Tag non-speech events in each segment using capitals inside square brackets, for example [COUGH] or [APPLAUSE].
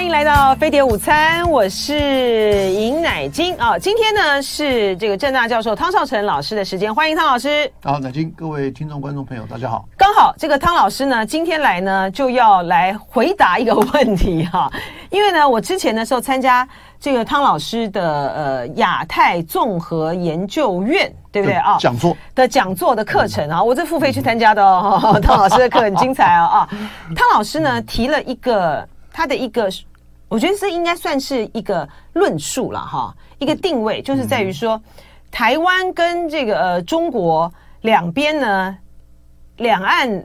欢迎来到飞碟午餐，我是尹乃菁啊。今天呢是这个郑大教授汤少成老师的时间，欢迎汤老师。好，乃菁，各位听众观众朋友，大家好。刚好这个汤老师呢，今天来呢就要来回答一个问题哈，因为呢我之前的时候参加这个汤老师的呃亚太综合研究院，对不对啊？讲座的讲座的课程啊，我这付费去参加的哦。汤老师的课很精彩哦啊。[LAUGHS] 汤老师呢提了一个。他的一个，我觉得这应该算是一个论述了哈，一个定位，就是在于说，台湾跟这个呃中国两边呢，两岸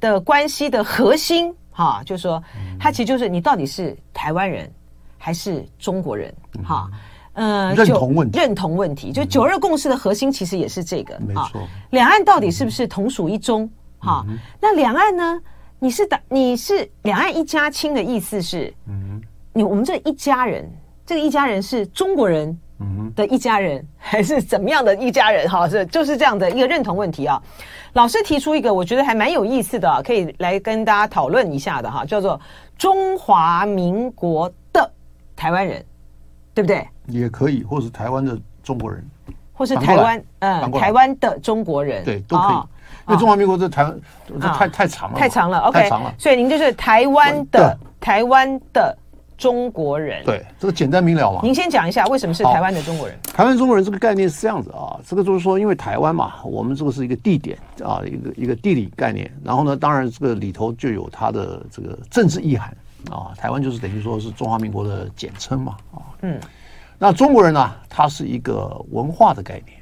的关系的核心哈，就是说，它其实就是你到底是台湾人还是中国人哈，呃，认同问题，认同问题，就九二共识的核心其实也是这个，没错，两岸到底是不是同属一中哈？那两岸呢？你是打你是两岸一家亲的意思是，嗯，你我们这一家人，这个一家人是中国人，嗯的一家人，还是怎么样的一家人？哈，是就是这样的一个认同问题啊。老师提出一个我觉得还蛮有意思的，可以来跟大家讨论一下的哈，叫做中华民国的台湾人，对不对？也可以，或是台湾的中国人，或是台湾嗯台湾的中国人，对，都可以。因为中华民国这台湾这太太长了，太长了，OK，太长了。所以您就是台湾的台湾的中国人。对，这个简单明了嘛。您先讲一下为什么是台湾的中国人？台湾中国人这个概念是这样子啊，这个就是说，因为台湾嘛，我们这个是一个地点啊，一个一个地理概念。然后呢，当然这个里头就有它的这个政治意涵啊。台湾就是等于说是中华民国的简称嘛啊。嗯。那中国人呢，它是一个文化的概念。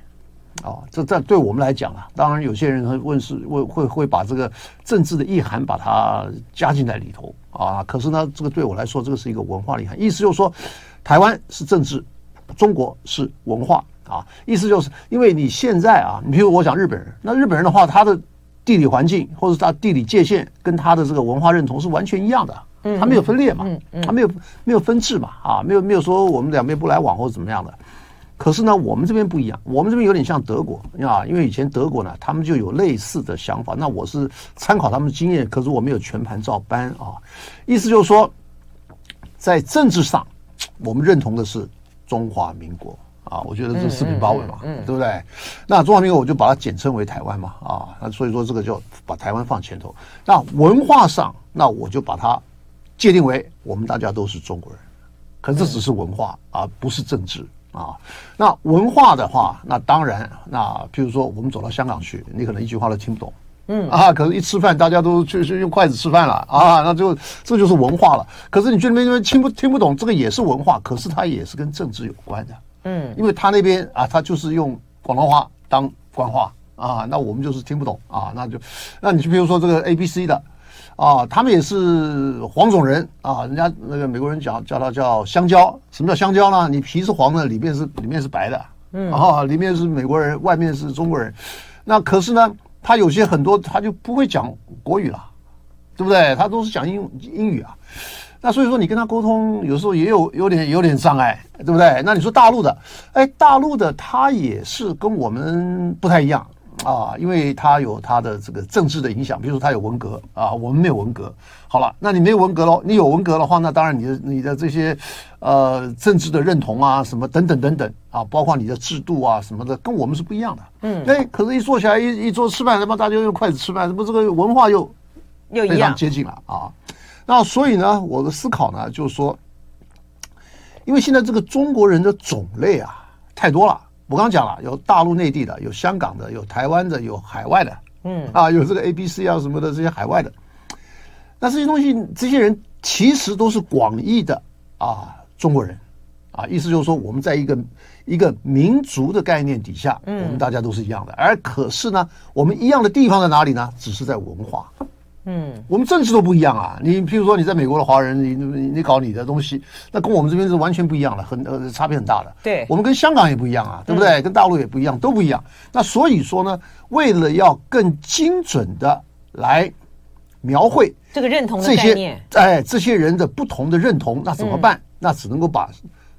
哦，这在对我们来讲啊，当然有些人会问是会会会把这个政治的意涵把它加进在里头啊。可是呢，这个对我来说，这个是一个文化的意涵，意思就是说，台湾是政治，中国是文化啊。意思就是，因为你现在啊，你比如我讲日本人，那日本人的话，他的地理环境或者他地理界限跟他的这个文化认同是完全一样的，嗯，他没有分裂嘛，他没有没有分治嘛，啊，没有没有说我们两边不来往或者怎么样的。可是呢，我们这边不一样，我们这边有点像德国啊，因为以前德国呢，他们就有类似的想法。那我是参考他们的经验，可是我没有全盘照搬啊。意思就是说，在政治上，我们认同的是中华民国啊，我觉得这四平八稳嘛，嗯，对不对？那中华民国我就把它简称为台湾嘛，啊，那所以说这个就把台湾放前头。那文化上，那我就把它界定为我们大家都是中国人，可是这只是文化啊，不是政治。啊，那文化的话，那当然，那譬如说我们走到香港去，你可能一句话都听不懂，嗯啊，可是一吃饭大家都去去用筷子吃饭了啊，那就这就是文化了。可是你觉得那边听不听不懂，这个也是文化，可是它也是跟政治有关的，嗯，因为他那边啊，他就是用广东话当官话啊，那我们就是听不懂啊，那就，那你就比如说这个 A B C 的。啊，他们也是黄种人啊，人家那个美国人讲叫他叫香蕉，什么叫香蕉呢？你皮是黄的，里面是里面是白的，嗯，啊，里面是美国人，外面是中国人。那可是呢，他有些很多他就不会讲国语了，对不对？他都是讲英英语啊。那所以说你跟他沟通，有时候也有有点有点障碍，对不对？那你说大陆的，哎，大陆的他也是跟我们不太一样。啊，因为他有他的这个政治的影响，比如说他有文革啊，我们没有文革。好了，那你没有文革喽？你有文革的话，那当然你的你的这些呃政治的认同啊，什么等等等等啊，包括你的制度啊什么的，跟我们是不一样的。嗯，哎，可是，一坐起来一一桌吃饭，他妈大家用筷子吃饭，什么这个文化又又非常接近了啊。那所以呢，我的思考呢，就是说，因为现在这个中国人的种类啊太多了。我刚刚讲了，有大陆内地的，有香港的，有台湾的，有海外的，嗯啊，有这个 A、B、C 啊什么的这些海外的。那这些东西，这些人其实都是广义的啊中国人啊，意思就是说，我们在一个一个民族的概念底下，我们大家都是一样的。而可是呢，我们一样的地方在哪里呢？只是在文化。嗯，我们政治都不一样啊！你譬如说你在美国的华人，你你你搞你的东西，那跟我们这边是完全不一样的，很呃差别很大的。对，我们跟香港也不一样啊，对不对？跟大陆也不一样，都不一样。那所以说呢，为了要更精准的来描绘这个认同的概念，哎，这些人的不同的认同，那怎么办？那只能够把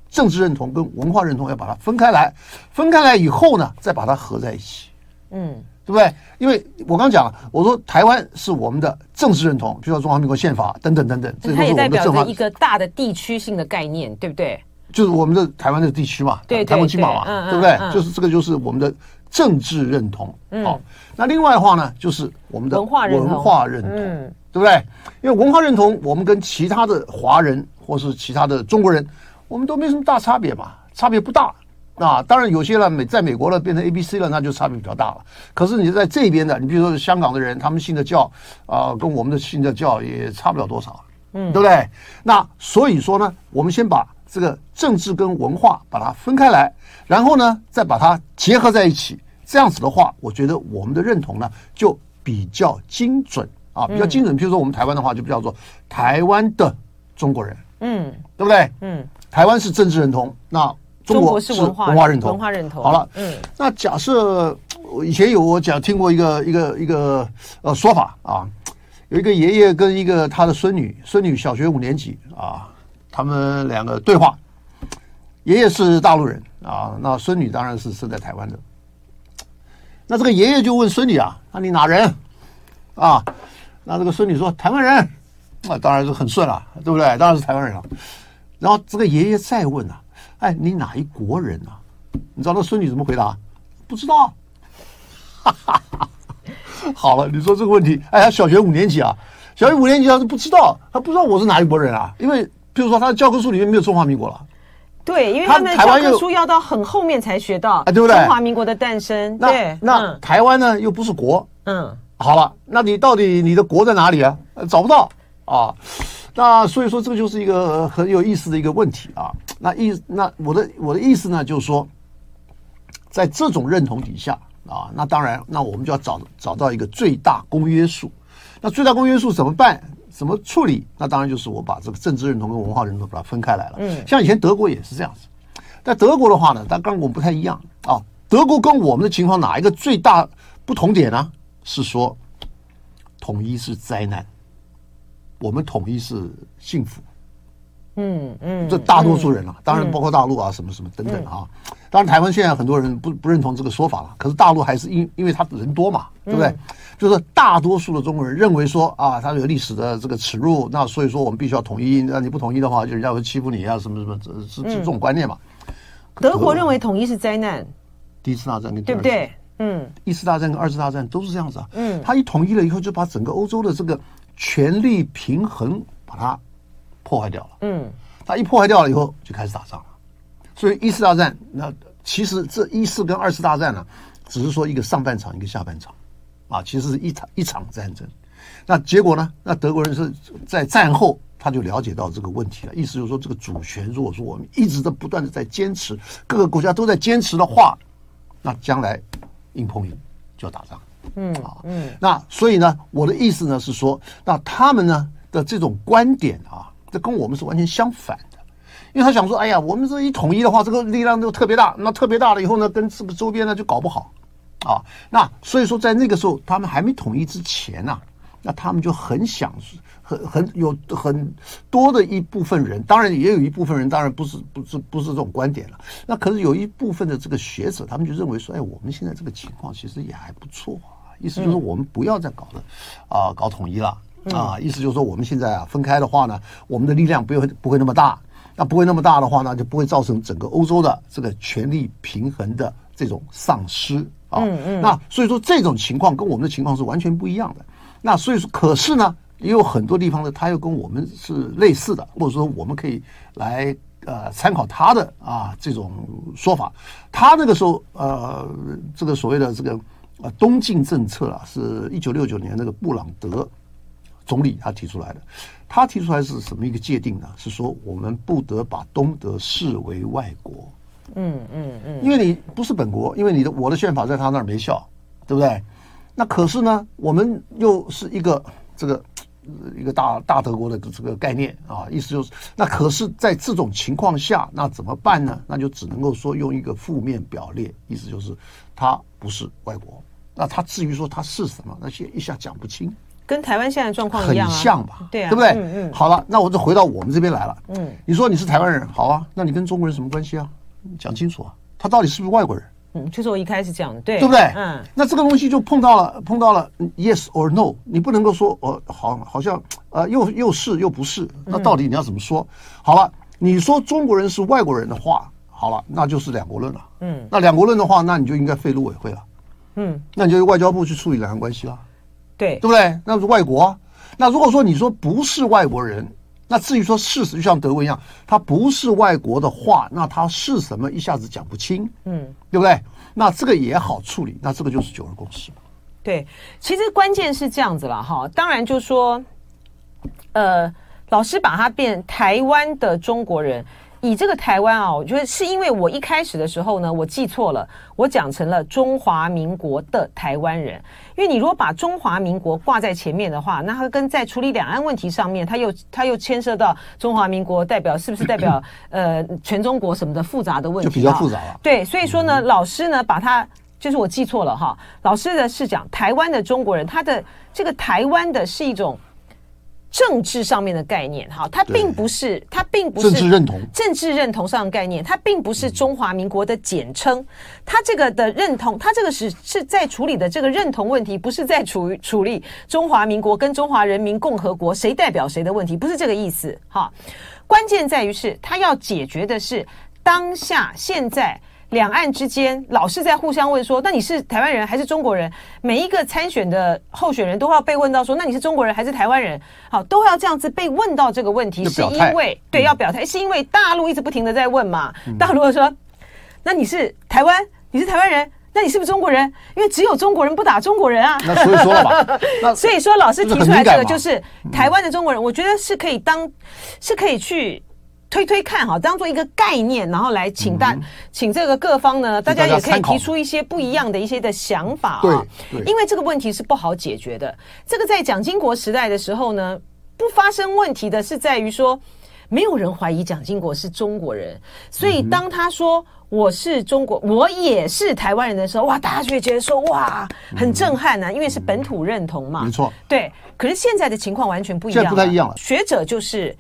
政治认同跟文化认同要把它分开来，分开来以后呢，再把它合在一起。嗯。对不对？因为我刚讲了，我说台湾是我们的政治认同，比如说中华民国宪法等等等等，这它也代表着一个大的地区性的概念，对不对？就是我们的台湾的地区嘛，对，台湾金马嘛，对，不对？就是这个就是我们的政治认同。好、嗯哦，那另外的话呢，就是我们的文化认同，文化认同，嗯、对不对？因为文化认同，我们跟其他的华人或是其他的中国人，我们都没什么大差别嘛，差别不大。啊，当然有些呢美在美国呢变成 A B C 了，那就差别比较大了。可是你在这边的，你比如说香港的人，他们信的教啊、呃，跟我们的信的教也差不了多少，嗯，对不对？那所以说呢，我们先把这个政治跟文化把它分开来，然后呢再把它结合在一起。这样子的话，我觉得我们的认同呢就比较精准啊，比较精准。比如说我们台湾的话，就叫做台湾的中国人，嗯，对不对？嗯，台湾是政治认同，那。中国是文化认同，文化认同。好了，嗯，那假设我以前有我讲听过一个一个一个呃说法啊，有一个爷爷跟一个他的孙女，孙女小学五年级啊，他们两个对话，爷爷是大陆人啊，那孙女当然是生在台湾的。那这个爷爷就问孙女啊，那你哪人啊？那这个孙女说台湾人，那当然是很顺了，对不对？当然是台湾人了。然后这个爷爷再问啊。哎，你哪一国人啊？你知道那孙女怎么回答？不知道。哈哈哈。好了，你说这个问题，哎，他小学五年级啊，小学五年级他是不知道，他不知道我是哪一国人啊，因为比如说他的教科书里面没有中华民国了。对，因为他们的教科书要到很后面才学到，对不对？中华民国的诞生。对，那台湾呢又不是国。嗯。好了，那你到底你的国在哪里啊？找不到啊。那所以说，这个就是一个很有意思的一个问题啊。那意那我的我的意思呢，就是说，在这种认同底下啊，那当然，那我们就要找找到一个最大公约数。那最大公约数怎么办？怎么处理？那当然就是我把这个政治认同跟文化认同把它分开来了。嗯，像以前德国也是这样子。在德国的话呢，但跟我们不太一样啊。德国跟我们的情况哪一个最大不同点呢？是说统一是灾难。我们统一是幸福，嗯嗯，这大多数人啊，当然包括大陆啊，什么什么等等啊。当然，台湾现在很多人不不认同这个说法了，可是大陆还是因因为他人多嘛，对不对？就是大多数的中国人认为说啊，他有历史的这个耻辱，那所以说我们必须要统一。那你不统一的话，就人家会欺负你啊，什么什么，是是这种观念嘛。德国认为统一是灾难，第一次大战跟对不对？嗯，一次大战跟二次大战都是这样子啊。嗯，他一统一了以后，就把整个欧洲的这个。权力平衡把它破坏掉了。嗯，它一破坏掉了以后，就开始打仗了。所以一次大战，那其实这一次跟二次大战呢，只是说一个上半场，一个下半场，啊，其实是一场一场战争。那结果呢？那德国人是在战后他就了解到这个问题了，意思就是说，这个主权如果说我们一直都不断的在坚持，各个国家都在坚持的话，那将来硬碰硬就要打仗。嗯，啊，嗯，那所以呢，我的意思呢是说，那他们呢的这种观点啊，这跟我们是完全相反的，因为他想说，哎呀，我们这一统一的话，这个力量就特别大，那特别大了以后呢，跟是不是周边呢就搞不好，啊，那所以说在那个时候，他们还没统一之前呢，那他们就很想，很很有很多的一部分人，当然也有一部分人，当然不是不是不是这种观点了，那可是有一部分的这个学者，他们就认为说，哎，我们现在这个情况其实也还不错。意思就是我们不要再搞了，啊，搞统一了啊！意思就是说我们现在啊分开的话呢，我们的力量不会不会那么大，那不会那么大的话呢，就不会造成整个欧洲的这个权力平衡的这种丧失啊。嗯嗯。那所以说这种情况跟我们的情况是完全不一样的。那所以说，可是呢，也有很多地方呢，它又跟我们是类似的，或者说我们可以来呃参考他的啊这种说法。他那个时候呃，这个所谓的这个。啊，东进政策啊，是一九六九年那个布朗德总理他提出来的。他提出来是什么一个界定呢？是说我们不得把东德视为外国。嗯嗯嗯，因为你不是本国，因为你的我的宪法在他那儿没效，对不对？那可是呢，我们又是一个这个一个大大德国的这个概念啊，意思就是，那可是在这种情况下，那怎么办呢？那就只能够说用一个负面表列，意思就是他不是外国。那他至于说他是什么，那些一下讲不清，跟台湾现在状况一样、啊、很像吧？对啊，对不对？嗯嗯。好了，那我就回到我们这边来了。嗯，你说你是台湾人，好啊，那你跟中国人什么关系啊？讲清楚啊，他到底是不是外国人？嗯，就是我一开始讲的，对，对不对？嗯，那这个东西就碰到了，碰到了 yes or no，你不能够说哦，好，好像呃，又又是又不是，那到底你要怎么说？嗯、好了，你说中国人是外国人的话，好了，那就是两国论了。嗯，那两国论的话，那你就应该废陆委会了。嗯，那你就由外交部去处理两岸关系了。对，对不对？那是外国啊。那如果说你说不是外国人，那至于说事实，就像德国一样，他不是外国的话，那他是什么一下子讲不清，嗯，对不对？那这个也好处理，那这个就是九二共识。对，其实关键是这样子了哈。当然就说，呃，老师把他变台湾的中国人。以这个台湾啊，我觉得是因为我一开始的时候呢，我记错了，我讲成了中华民国的台湾人。因为你如果把中华民国挂在前面的话，那它跟在处理两岸问题上面，它又它又牵涉到中华民国代表是不是代表呃全中国什么的 [LAUGHS] 复杂的问题，就比较复杂了。对，所以说呢，老师呢把它就是我记错了哈，老师的是讲台湾的中国人，他的这个台湾的是一种。政治上面的概念，哈，它并不是，它并不是政治认同，政治认同上的概念，它并不是中华民国的简称，它这个的认同，它这个是是在处理的这个认同问题，不是在处处理中华民国跟中华人民共和国谁代表谁的问题，不是这个意思，哈，关键在于是它要解决的是当下现在。两岸之间老是在互相问说，那你是台湾人还是中国人？每一个参选的候选人都要被问到说，那你是中国人还是台湾人？好，都要这样子被问到这个问题，是因为对要表态，是因为大陆一直不停的在问嘛。大陆说，那你是台湾，你是台湾人，那你是不是中国人？因为只有中国人不打中国人啊。那所以说了吧，[LAUGHS] 所以说老师提出来这个就是台湾的中国人，我觉得是可以当是可以去。推推看哈，当做一个概念，然后来请大、嗯、请这个各方呢，大家也可以提出一些不一样的一些的想法啊。对，因为这个问题是不好解决的。这个在蒋经国时代的时候呢，不发生问题的是在于说，没有人怀疑蒋经国是中国人，所以当他说我是中国，我也是台湾人的时候，哇，大家就会觉得说哇，很震撼呐、啊，因为是本土认同嘛。没错，对。可是现在的情况完全不一样，不太一样了。学者就是。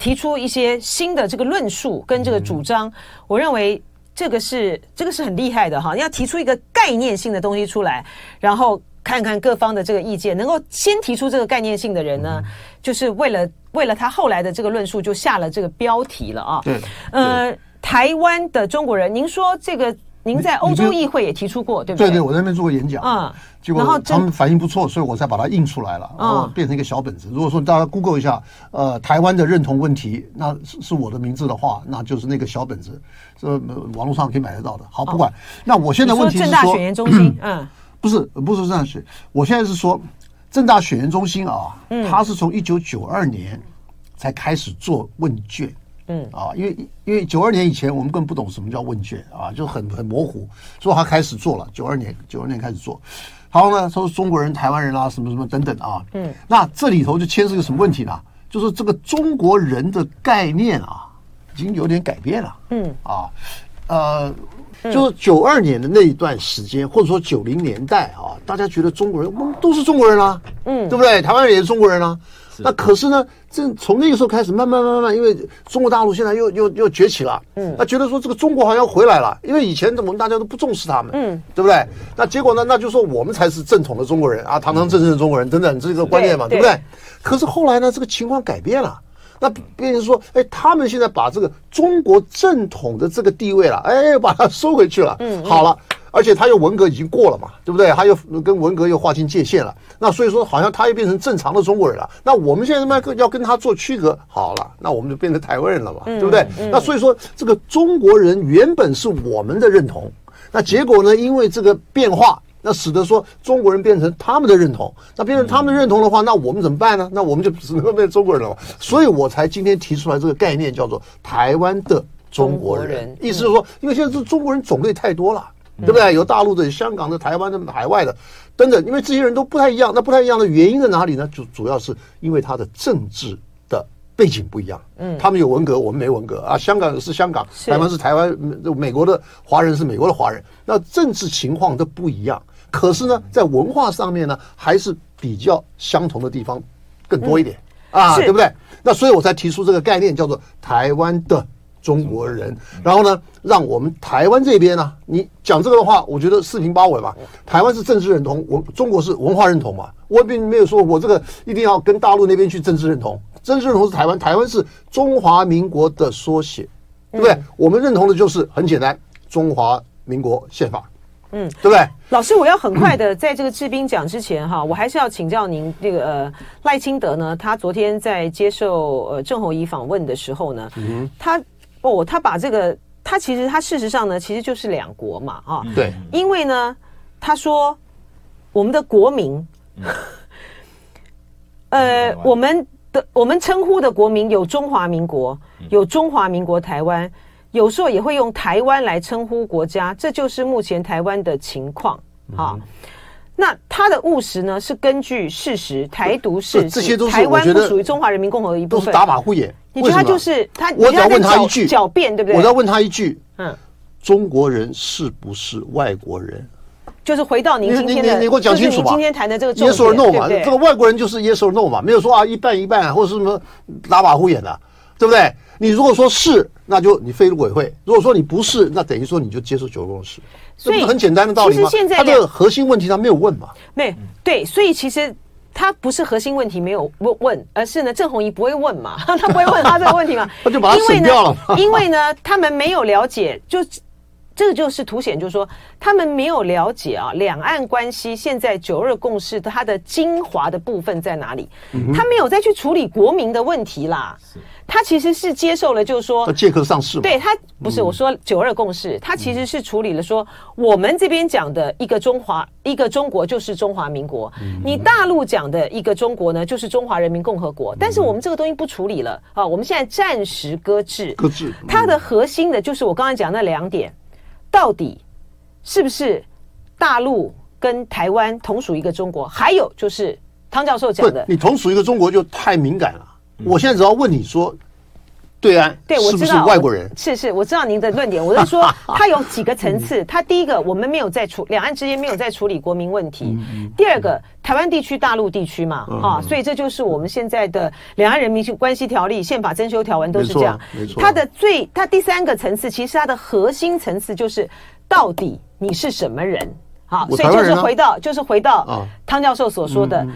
提出一些新的这个论述跟这个主张，嗯、我认为这个是这个是很厉害的哈。要提出一个概念性的东西出来，然后看看各方的这个意见，能够先提出这个概念性的人呢，嗯、就是为了为了他后来的这个论述就下了这个标题了啊。对，呃，台湾的中国人，您说这个。您在欧洲议会也提出过，对不对？对对，我在那边做过演讲，嗯，结果他们反应不错，所以我才把它印出来了，然后变成一个小本子。如果说大家 Google 一下，呃，台湾的认同问题，那是是我的名字的话，那就是那个小本子，这网络上可以买得到的。好，不管。那我现在问题是说，正大选研中心，[CLEARS THROAT] 嗯，不是，不是政大选，我现在是说正大选研中心啊，它是从一九九二年才开始做问卷。嗯啊，因为因为九二年以前我们更不懂什么叫问卷啊，就很很模糊，所以他开始做了。九二年九二年开始做，然后呢，说中国人、台湾人啊，什么什么等等啊。嗯，那这里头就牵涉个什么问题呢？就是这个中国人的概念啊，已经有点改变了。嗯啊，呃，就是九二年的那一段时间，或者说九零年代啊，大家觉得中国人我们都是中国人啊，嗯，对不对？台湾人也是中国人啊。那可是呢，这从那个时候开始，慢慢慢慢，因为中国大陆现在又又又崛起了，嗯，那觉得说这个中国好像回来了，因为以前我们大家都不重视他们，嗯，对不对？那结果呢，那就说我们才是正统的中国人啊，堂堂正正的中国人等等这个观念嘛，对不对？可是后来呢，这个情况改变了，那变成说，哎，他们现在把这个中国正统的这个地位了，哎，把它收回去了，嗯，好了。而且他又文革已经过了嘛，对不对？他又跟文革又划清界限了，那所以说好像他又变成正常的中国人了。那我们现在他妈要跟他做区隔，好了，那我们就变成台湾人了嘛，对不对？那所以说这个中国人原本是我们的认同，那结果呢，因为这个变化，那使得说中国人变成他们的认同，那变成他们的认同的话，那我们怎么办呢？那我们就只能够变中国人了嘛。所以我才今天提出来这个概念，叫做台湾的中国人，意思就是说，因为现在这中国人种类太多了。对不对？有大陆的、香港的、台湾的、海外的等等，因为这些人都不太一样。那不太一样的原因在哪里呢？就主要是因为他的政治的背景不一样。嗯，他们有文革，我们没文革啊。香港是香港，台湾是台湾，美国的华人是美国的华人。那政治情况都不一样，可是呢，在文化上面呢，还是比较相同的地方更多一点啊，对不对？那所以我才提出这个概念，叫做台湾的中国人。然后呢，让我们台湾这边呢、啊，你讲这个的话，我觉得四平八稳吧。台湾是政治认同，我中国是文化认同嘛。我并没有说我这个一定要跟大陆那边去政治认同，政治认同是台湾，台湾是中华民国的缩写，对不对？我们认同的就是很简单，中华民国宪法。嗯，对不对？老师，我要很快的在这个志斌讲之前哈，我还是要请教您这个呃赖清德呢，他昨天在接受呃郑弘仪访问的时候呢，嗯，他哦他把这个他其实他事实上呢其实就是两国嘛啊，对，因为呢他说我们的国民，[LAUGHS] 呃我们的我们称呼的国民有中华民国，有中华民国台湾。有时候也会用台湾来称呼国家，这就是目前台湾的情况啊。那他的务实呢，是根据事实，台独事实，这些都是台湾不属于中华人民共和国一部分，都是打马虎眼。你觉得他就是他？我只要问他一句，狡辩对不对？我要问他一句，嗯，中国人是不是外国人？就是回到您今天的，你你你给我讲清楚吧。今天谈的这个 yes or no 嘛，这个外国人就是 yes or no 嘛，没有说啊一半一半或者是什么拉马虎眼的，对不对？你如果说是，那就你非入委会；如果说你不是，那等于说你就接受九二共识。所以很简单的道理吗？现在他的核心问题他没有问嘛？没对，所以其实他不是核心问题没有问问，而是呢郑红仪不会问嘛，[LAUGHS] 他不会问他这个问题嘛，[LAUGHS] 他就把它省掉了因。因为呢，他们没有了解就。这个就是凸显，就是说他们没有了解啊，两岸关系现在九二共识它的精华的部分在哪里？他没有再去处理国民的问题啦。他其实是接受了，就是说借壳上市。对他不是我说九二共识，他其实是处理了说我们这边讲的一个中华一个中国就是中华民国，你大陆讲的一个中国呢就是中华人民共和国。但是我们这个东西不处理了啊，我们现在暂时搁置。搁置。它的核心的就是我刚才讲那两点。到底是不是大陆跟台湾同属一个中国？还有就是汤教授讲的，你同属一个中国就太敏感了。我现在只要问你说。对啊，对，我知道外国人是是，我知道您的 [LAUGHS] 论点。我是说，它有几个层次。它第一个，我们没有在处两岸之间没有在处理国民问题。第二个，台湾地区、大陆地区嘛，啊，所以这就是我们现在的两岸人民关系条例、宪法增修条文都是这样。没错，它的最，它第三个层次，其实它的核心层次就是，到底你是什么人？好，所以就是回到，就是回到汤教授所说的。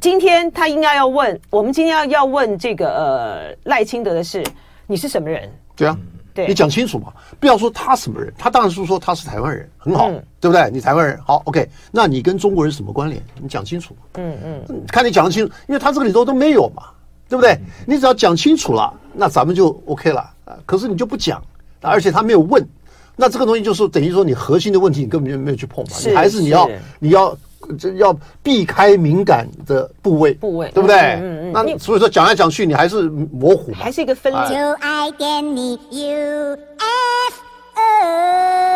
今天他应该要问我们，今天要要问这个呃赖清德的是，你是什么人？对啊，对，你讲清楚嘛，不要说他什么人，他当然是说他是台湾人，很好，嗯、对不对？你台湾人好，OK，那你跟中国人什么关联？你讲清楚，嗯嗯，看你讲得清楚，因为他这个里头都没有嘛，对不对？嗯、你只要讲清楚了，那咱们就 OK 了啊。可是你就不讲，而且他没有问，那这个东西就是等于说你核心的问题你根本就没有去碰嘛，你还是你要你要。这要避开敏感的部位，部位对不对？那所以说讲来讲去，你还是模糊，还是一个分。就爱点你 UFO。哎